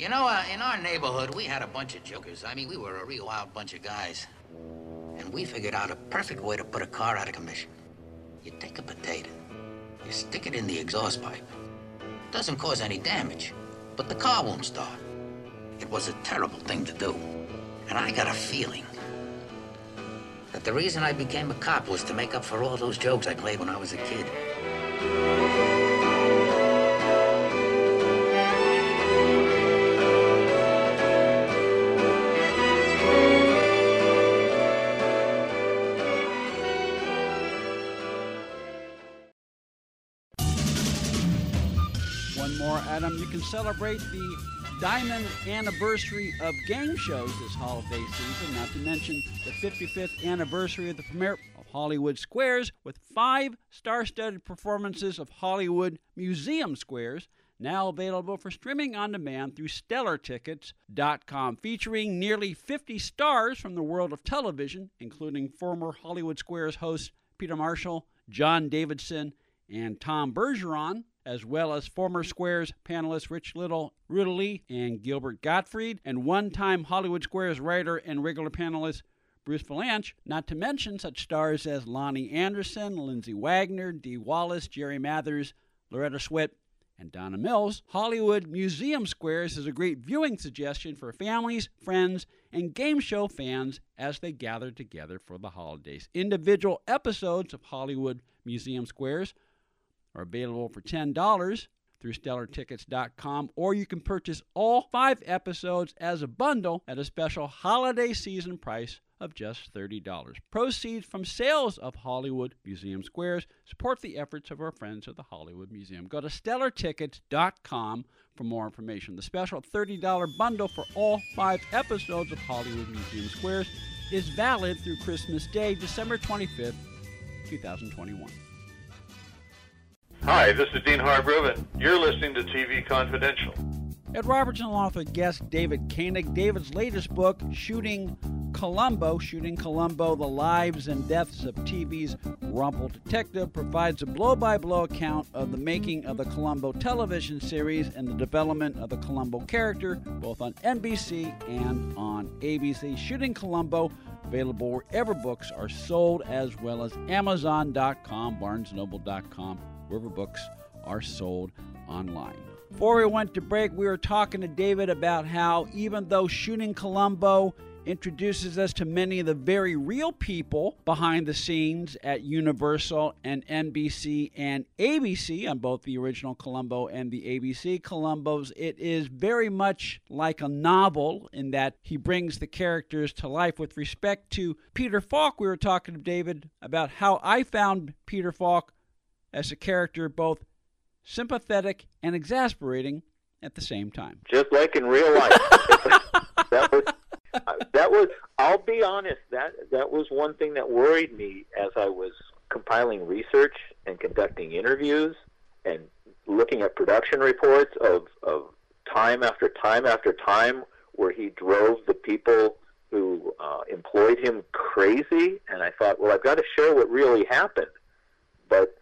You know, uh, in our neighborhood, we had a bunch of jokers. I mean, we were a real wild bunch of guys. And we figured out a perfect way to put a car out of commission. You take a potato, you stick it in the exhaust pipe. It doesn't cause any damage, but the car won't start. It was a terrible thing to do. And I got a feeling that the reason I became a cop was to make up for all those jokes I played when I was a kid. One more, Adam. You can celebrate the diamond anniversary of game shows this holiday season, not to mention the 55th anniversary of the premiere of Hollywood Squares, with five star studded performances of Hollywood Museum Squares. Now available for streaming on demand through StellarTickets.com, featuring nearly 50 stars from the world of television, including former Hollywood Squares hosts Peter Marshall, John Davidson, and Tom Bergeron, as well as former Squares panelists Rich Little, Lee, and Gilbert Gottfried, and one time Hollywood Squares writer and regular panelist Bruce Vilanch, not to mention such stars as Loni Anderson, Lindsay Wagner, Dee Wallace, Jerry Mathers, Loretta Swit, and Donna Mills. Hollywood Museum Squares is a great viewing suggestion for families, friends, and game show fans as they gather together for the holidays. Individual episodes of Hollywood Museum Squares are available for $10 through stellartickets.com, or you can purchase all five episodes as a bundle at a special holiday season price of just $30. Proceeds from sales of Hollywood Museum Squares support the efforts of our friends at the Hollywood Museum. Go to stellartickets.com for more information. The special $30 bundle for all five episodes of Hollywood Museum Squares is valid through Christmas Day, December 25th, 2021. Hi, this is Dean Hargrove, and you're listening to TV Confidential. Ed Robertson, along with guest David Koenig. David's latest book, Shooting Columbo, Shooting Columbo, The Lives and Deaths of TV's Rumple Detective, provides a blow by blow account of the making of the Columbo television series and the development of the Columbo character, both on NBC and on ABC. Shooting Columbo, available wherever books are sold, as well as Amazon.com, BarnesNoble.com, wherever books are sold online. Before we went to break, we were talking to David about how even though Shooting Columbo introduces us to many of the very real people behind the scenes at Universal and NBC and ABC on both the original Columbo and the ABC Columbos, it is very much like a novel in that he brings the characters to life. With respect to Peter Falk, we were talking to David about how I found Peter Falk as a character both sympathetic and exasperating at the same time. Just like in real life. that was that was I'll be honest, that that was one thing that worried me as I was compiling research and conducting interviews and looking at production reports of, of time after time after time where he drove the people who uh, employed him crazy and I thought, well I've got to show what really happened. But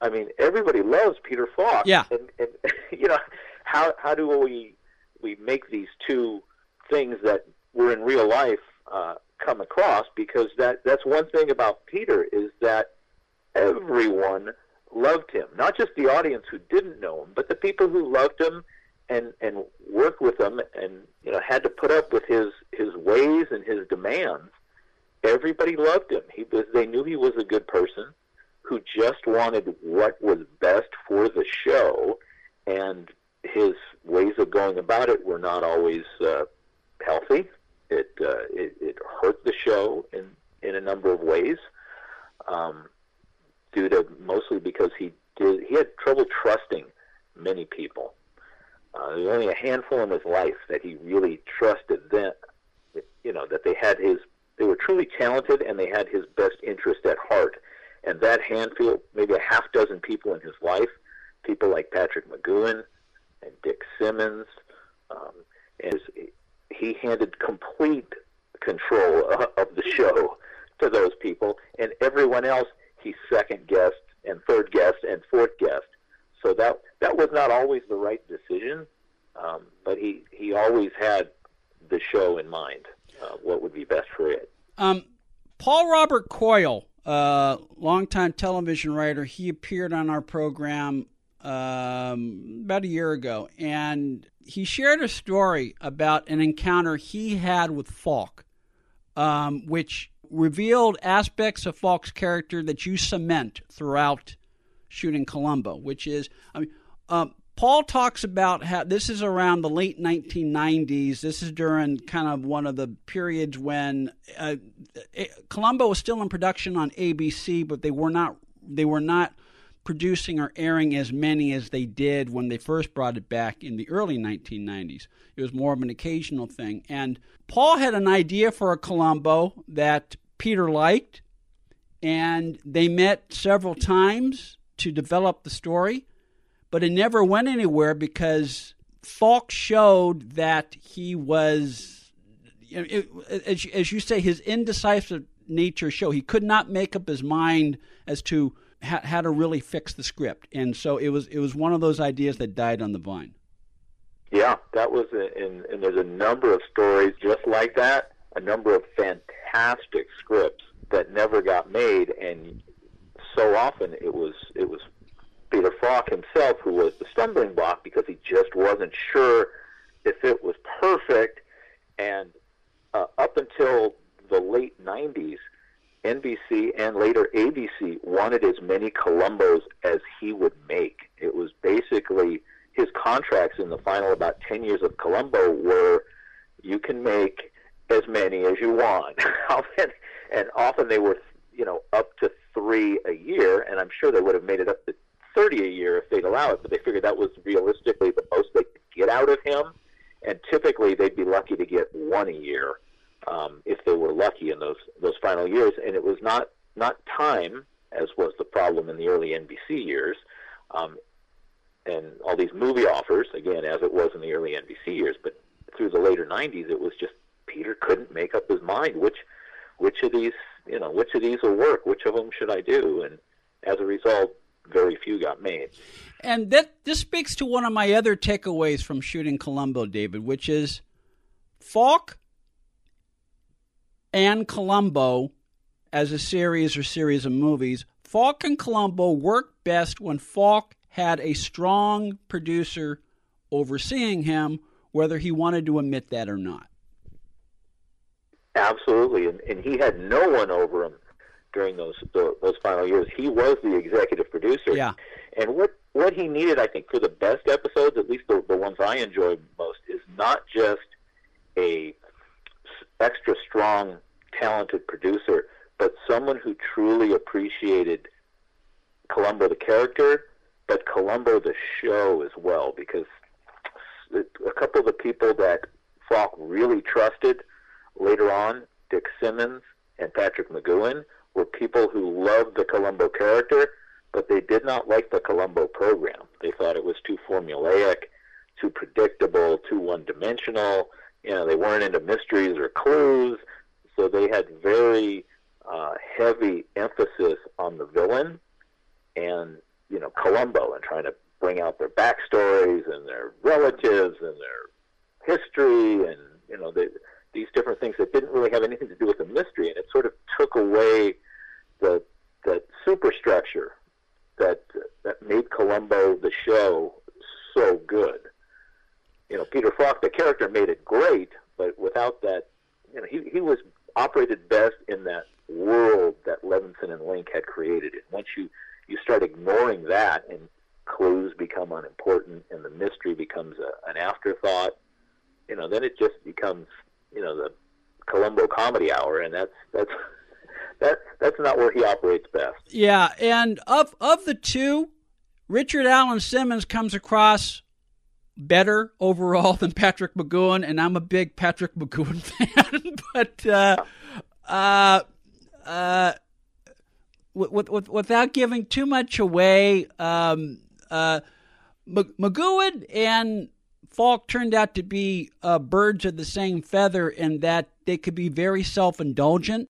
I mean, everybody loves Peter Falk. Yeah. And, and you know, how how do we we make these two things that were in real life uh, come across? Because that that's one thing about Peter is that everyone loved him, not just the audience who didn't know him, but the people who loved him and and worked with him and you know had to put up with his his ways and his demands. Everybody loved him. He was they knew he was a good person who just wanted what was best for the show, and his ways of going about it were not always uh, healthy. It, uh, it it hurt the show in in a number of ways, um, due to mostly because he did he had trouble trusting many people. Uh, there was only a handful in his life that he really trusted. Then, you know, that they had his they were truly talented and they had his best interest at heart and that handful, maybe a half dozen people in his life, people like Patrick McGoohan and Dick Simmons, um, and he handed complete control of the show to those people, and everyone else he second guessed and third guessed and fourth guessed. So that that was not always the right decision, Um, but he he always had the show in mind, uh, what would be best for it. Um, Paul Robert Coyle, uh, longtime television writer, he appeared on our program um, about a year ago, and he shared a story about an encounter he had with Falk, um, which revealed aspects of Falk's character that you cement throughout shooting Columbo, which is, I mean, um, Paul talks about how this is around the late 1990s. This is during kind of one of the periods when uh, Columbo was still in production on ABC, but they were not they were not producing or airing as many as they did when they first brought it back in the early 1990s. It was more of an occasional thing. And Paul had an idea for a Columbo that Peter liked, and they met several times to develop the story but it never went anywhere because Falk showed that he was, it, as, as you say, his indecisive nature show. He could not make up his mind as to how, how to really fix the script, and so it was it was one of those ideas that died on the vine. Yeah, that was, and there's a number of stories just like that. A number of fantastic scripts that never got made, and so often it was it was Peter Falk himself who was the stumbling block because he just wasn't sure if it was perfect. And uh, up until the late 90s, NBC and later ABC wanted as many Columbos as he would make. It was basically his contracts in the final about 10 years of Columbo were you can make as many as you want. and often they were, you know, up to three a year, and I'm sure they would have made it up to 30 a year if they'd allow it, but they figured that was realistically the most they could get out of him. And typically they'd be lucky to get one a year um, if they were lucky in those those final years. And it was not not time, as was the problem in the early NBC years, um, and all these movie offers again, as it was in the early NBC years. But through the later 90s, it was just Peter couldn't make up his mind which which of these you know which of these will work, which of them should I do, and as a result, very few got made. And that this speaks to one of my other takeaways from shooting Columbo, David, which is Falk and Columbo as a series or series of movies. Falk and Columbo worked best when Falk had a strong producer overseeing him, whether he wanted to admit that or not. Absolutely, and, and he had no one over him during those those final years. He was the executive producer. Yeah. And what what he needed, I think, for the best episodes, at least the, the ones I enjoyed most, is not just a extra strong, talented producer, but someone who truly appreciated Columbo the character, but Columbo the show as well, because a couple of the people that Falk really trusted later on, Dick Simmons and Patrick McGoohan, were people who loved the Columbo character, but they did not like the Columbo program. They thought it was too formulaic, too predictable, too one-dimensional. You know, they weren't into mysteries or clues, so they had very uh, heavy emphasis on the villain and you know Columbo and trying to bring out their backstories and their relatives and their history and you know they, these different things that didn't really have anything to do with the mystery, and it sort of took away the the superstructure that that made Columbo the show so good. You know, Peter Falk, the character, made it great, but without that, you know, he he was operated best in that world that Levinson and Link had created. And once you you start ignoring that, and clues become unimportant, and the mystery becomes a, an afterthought, you know, then it just becomes you know the Columbo comedy hour, and that's that's that that's not where he operates best. Yeah, and of of the two, Richard Alan Simmons comes across better overall than Patrick McGoohan, and I'm a big Patrick McGoohan fan. but uh, uh, uh, with, with, without giving too much away, um, uh, McGoohan and Falk turned out to be uh, birds of the same feather in that they could be very self indulgent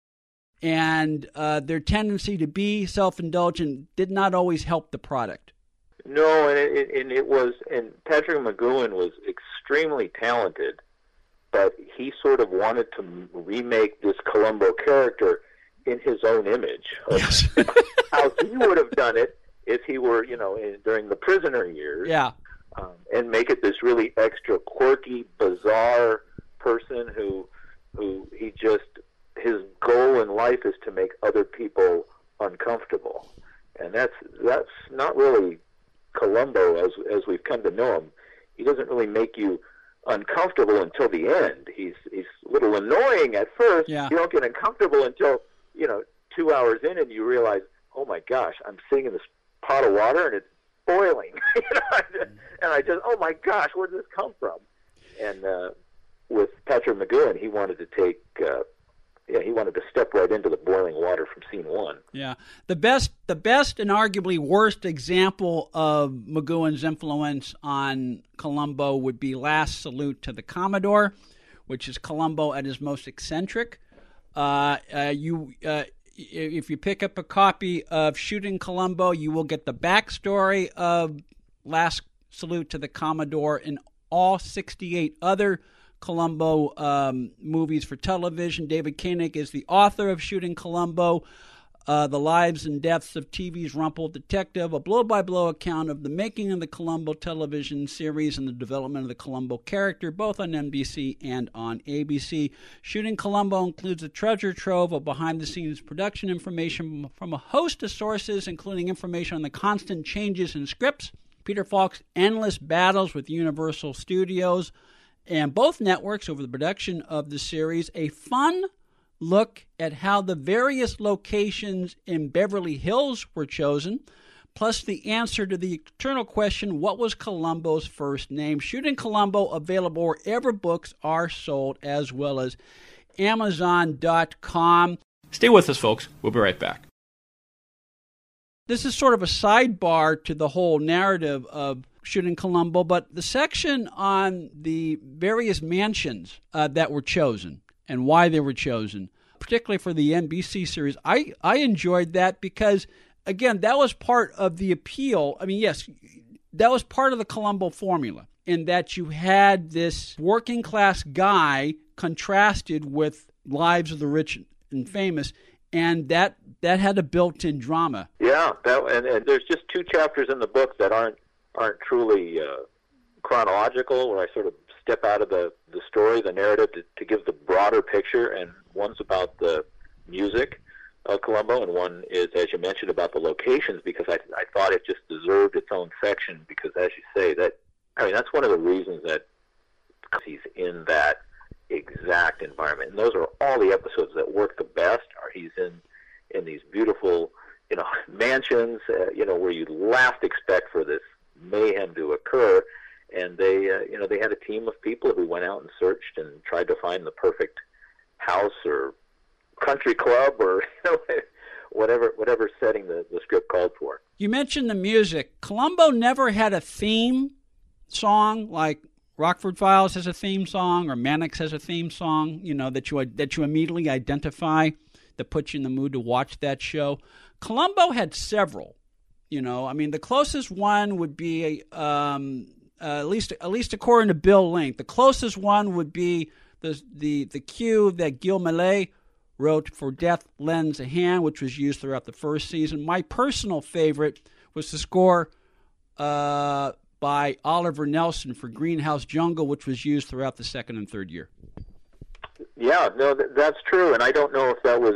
and uh, their tendency to be self indulgent did not always help the product. No, and it, and it was, and Patrick McGoohan was extremely talented, but he sort of wanted to remake this Columbo character in his own image. Yes. how he would have done it if he were, you know, in, during the prisoner years. Yeah. Um, and make it this really extra quirky, bizarre person who, who he just goal in life is to make other people uncomfortable, and that's that's not really Columbo as as we've come to know him. He doesn't really make you uncomfortable until the end. He's he's a little annoying at first. Yeah. You don't get uncomfortable until you know two hours in, and you realize, oh my gosh, I'm sitting in this pot of water and it's boiling. you know? And I just, oh my gosh, where did this come from? And uh, with Patrick McGoohan, he wanted to take. Uh, yeah, he wanted to step right into the boiling water from scene one. Yeah, the best, the best, and arguably worst example of McGoohan's influence on Columbo would be "Last Salute to the Commodore," which is Columbo at his most eccentric. Uh, uh, you, uh, if you pick up a copy of Shooting Columbo, you will get the backstory of "Last Salute to the Commodore" and all sixty-eight other Columbo um, movies for television. David Koenig is the author of Shooting Columbo, uh, The Lives and Deaths of TV's Rumpled Detective, a blow by blow account of the making of the Columbo television series and the development of the Columbo character, both on NBC and on ABC. Shooting Columbo includes a treasure trove of behind the scenes production information from a host of sources, including information on the constant changes in scripts. Peter Falk's endless battles with Universal Studios, and both networks over the production of the series a fun look at how the various locations in Beverly Hills were chosen, plus the answer to the eternal question what was Columbo's first name? Shooting Columbo available wherever books are sold, as well as Amazon.com. Stay with us, folks. We'll be right back. This is sort of a sidebar to the whole narrative of shooting Columbo, but the section on the various mansions uh, that were chosen and why they were chosen, particularly for the NBC series, I, I enjoyed that because, again, that was part of the appeal. I mean, yes, that was part of the Columbo formula in that you had this working class guy contrasted with lives of the rich and famous and that that had a built-in drama. Yeah, that and, and there's just two chapters in the book that aren't aren't truly uh, chronological, where I sort of step out of the the story, the narrative, to, to give the broader picture. And one's about the music of Columbo, and one is, as you mentioned, about the locations because I I thought it just deserved its own section because, as you say, that I mean that's one of the reasons that he's in that exact environment. And those are all the episodes that work the best. Are he's in in these beautiful, you know, mansions, uh, you know, where you'd last expect for this mayhem to occur. And they, uh, you know, they had a team of people who went out and searched and tried to find the perfect house or country club or you know, whatever whatever setting the, the script called for. You mentioned the music. Columbo never had a theme song like Rockford Files has a theme song, or Mannix has a theme song. You know that you that you immediately identify that puts you in the mood to watch that show. Columbo had several. You know, I mean, the closest one would be um, uh, at least at least according to Bill Link, the closest one would be the the the cue that Gil Mellé wrote for Death Lends a Hand, which was used throughout the first season. My personal favorite was the score uh, by Oliver Nelson for Greenhouse Jungle, which was used throughout the second and third year. Yeah, no, that's true, and I don't know if that was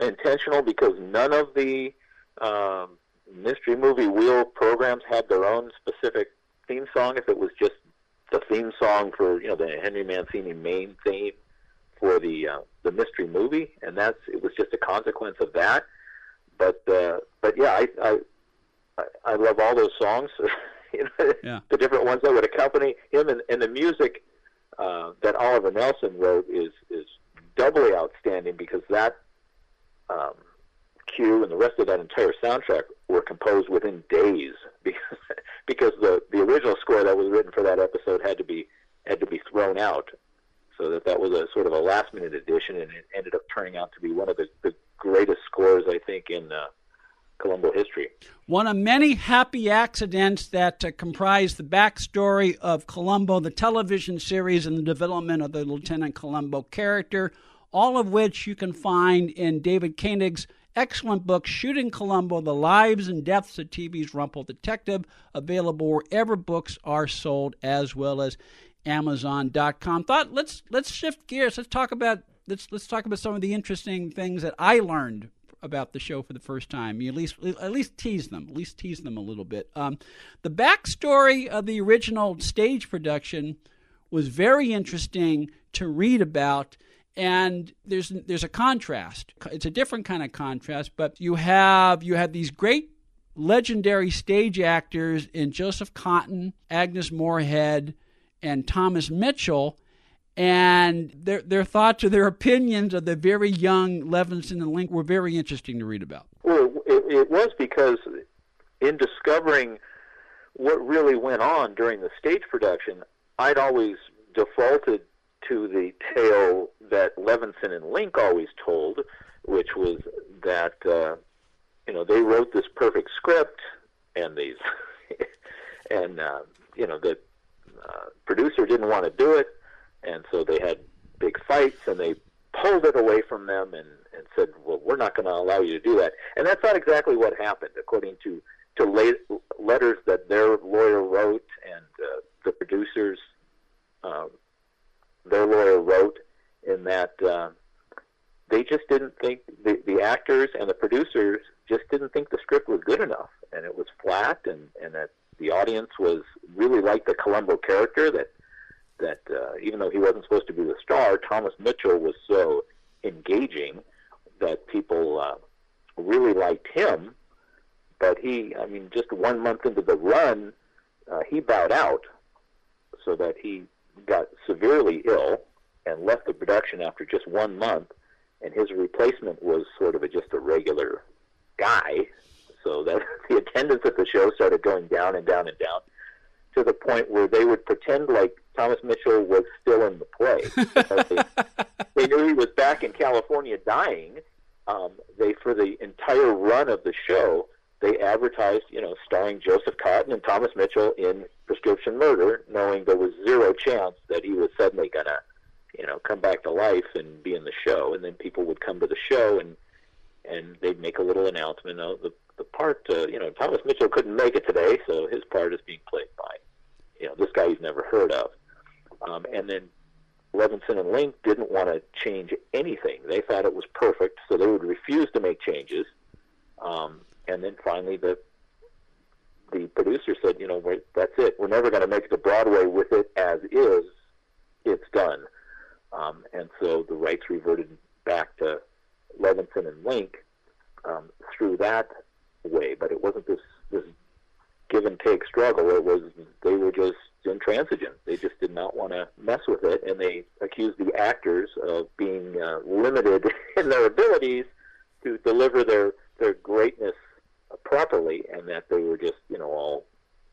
intentional because none of the um, mystery movie wheel programs had their own specific theme song. If it was just the theme song for you know the Henry Mancini main theme for the uh, the mystery movie, and that's it was just a consequence of that. But uh, but yeah, I, I I love all those songs. you know, Yeah. the different ones that would accompany him, and, and the music uh, that Oliver Nelson wrote is is doubly outstanding because that um, cue and the rest of that entire soundtrack were composed within days because because the the original score that was written for that episode had to be had to be thrown out so that that was a sort of a last minute addition and it ended up turning out to be one of the, the greatest scores I think in uh, Columbo history. One of many happy accidents that uh, comprise the backstory of Columbo, the television series, and the development of the Lieutenant Columbo character, all of which you can find in David Koenig's excellent book, Shooting Columbo The Lives and Deaths of TV's Rumple Detective, available wherever books are sold, as well as Amazon.com. Thought let's let's shift gears. Let's talk about let's let's talk about some of the interesting things that I learned about the show for the first time. You at least at least tease them, at least tease them a little bit. Um, the backstory of the original stage production was very interesting to read about. And there's there's a contrast. It's a different kind of contrast, but you have you have these great legendary stage actors in Joseph Cotten, Agnes Moorehead, and Thomas Mitchell, and their their thoughts or their opinions of the very young Levinson and Link were very interesting to read about. Well, it, it was because in discovering what really went on during the stage production, I'd always defaulted to the tale that Levinson and Link always told, which was that uh, you know they wrote this perfect script, and these, and uh, you know the uh, producer didn't want to do it, and so they had big fights, and they pulled it away from them and, and said, "Well, we're not going to allow you to do that." And that's not exactly what happened, according to to la- letters that their lawyer wrote and uh, the producers. Um, their lawyer wrote in that uh, they just didn't think the, the actors and the producers just didn't think the script was good enough, and it was flat, and and that the audience was really like the Columbo character that that uh, even though he wasn't supposed to be the star, Thomas Mitchell was so engaging that people uh, really liked him. But he, I mean, just one month into the run, uh, he bowed out, so that he got severely ill and left the production after just one month, and his replacement was sort of a, just a regular guy. So that the attendance at the show started going down and down and down to the point where they would pretend like Thomas Mitchell was still in the play. they, they knew he was back in California dying. Um, they, for the entire run of the show, they advertised, you know, starring Joseph Cotten and Thomas Mitchell in Prescription Murder, knowing there was zero chance that he was suddenly going to, you know, come back to life and be in the show. And then people would come to the show and and they'd make a little announcement. Oh, the the part, uh, you know, Thomas Mitchell couldn't make it today, so his part is being played by, you know, this guy he's never heard of. Um, and then Levinson and Link didn't want to change anything. They thought it was perfect, so they would refuse to make changes. Um, and then finally, the the producer said, you know, we're, that's it. We're never going to make it to Broadway with it as is. It's done. Um, and so the rights reverted back to Levinson and Link um, through that way. But it wasn't this this give and take struggle. It was they were just intransigent. They just did not want to mess with it, and they accused the actors of being uh, limited in their abilities to deliver their their greatness properly, and that they were just you know all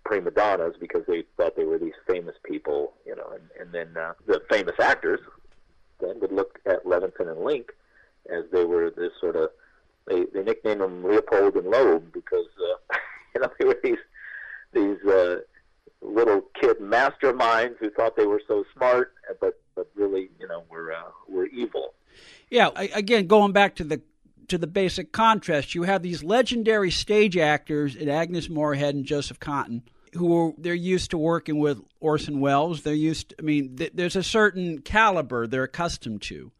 prima donnas because they thought they were these famous people, you know, and, and then uh, the famous actors then would look at Levinson and Link as they were this sort of they they nicknamed them Leopold and Loeb because uh, you know they were these these uh, little kid masterminds who thought they were so smart, but but really you know were uh, were evil. Yeah, again, going back to the to the basic contrast, you have these legendary stage actors in Agnes Moorehead and Joseph Cotten who are they're used to working with Orson Welles. They're used. To, I mean, th- there's a certain caliber they're accustomed to,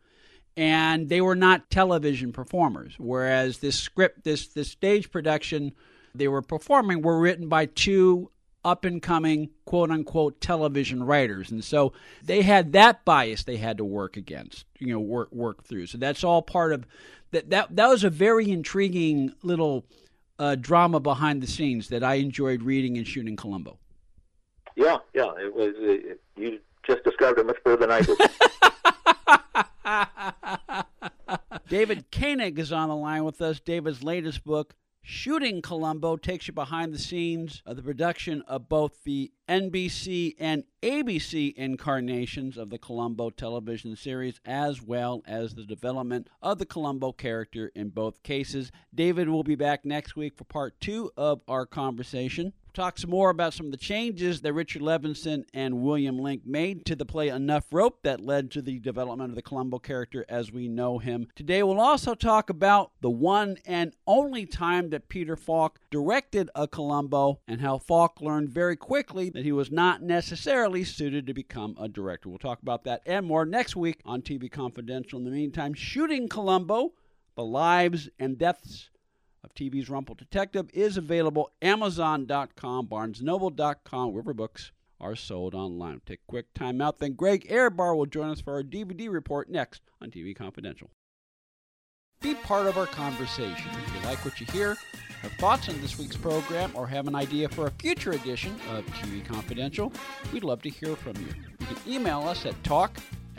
and they were not television performers. Whereas this script, this this stage production they were performing, were written by two up and coming quote unquote television writers and so they had that bias they had to work against you know work work through so that's all part of that that that was a very intriguing little uh, drama behind the scenes that I enjoyed reading and shooting Columbo. Yeah, yeah, it was. It, you just described it much better than I did. David Koenig is on the line with us. David's latest book, Shooting Columbo takes you behind the scenes of the production of both the NBC and ABC incarnations of the Columbo television series, as well as the development of the Columbo character in both cases. David will be back next week for part two of our conversation talk some more about some of the changes that Richard Levinson and William Link made to the play Enough Rope that led to the development of the Columbo character as we know him. Today we'll also talk about the one and only time that Peter Falk directed a Columbo and how Falk learned very quickly that he was not necessarily suited to become a director. We'll talk about that and more next week on TV Confidential. In the meantime, shooting Columbo, the lives and deaths of TV's Rumpled Detective is available Amazon.com, BarnesNoble.com, wherever books are sold online. Take a quick time out, then Greg Ehrbar will join us for our DVD report next on TV Confidential. Be part of our conversation. If you like what you hear, have thoughts on this week's program, or have an idea for a future edition of TV Confidential, we'd love to hear from you. You can email us at talk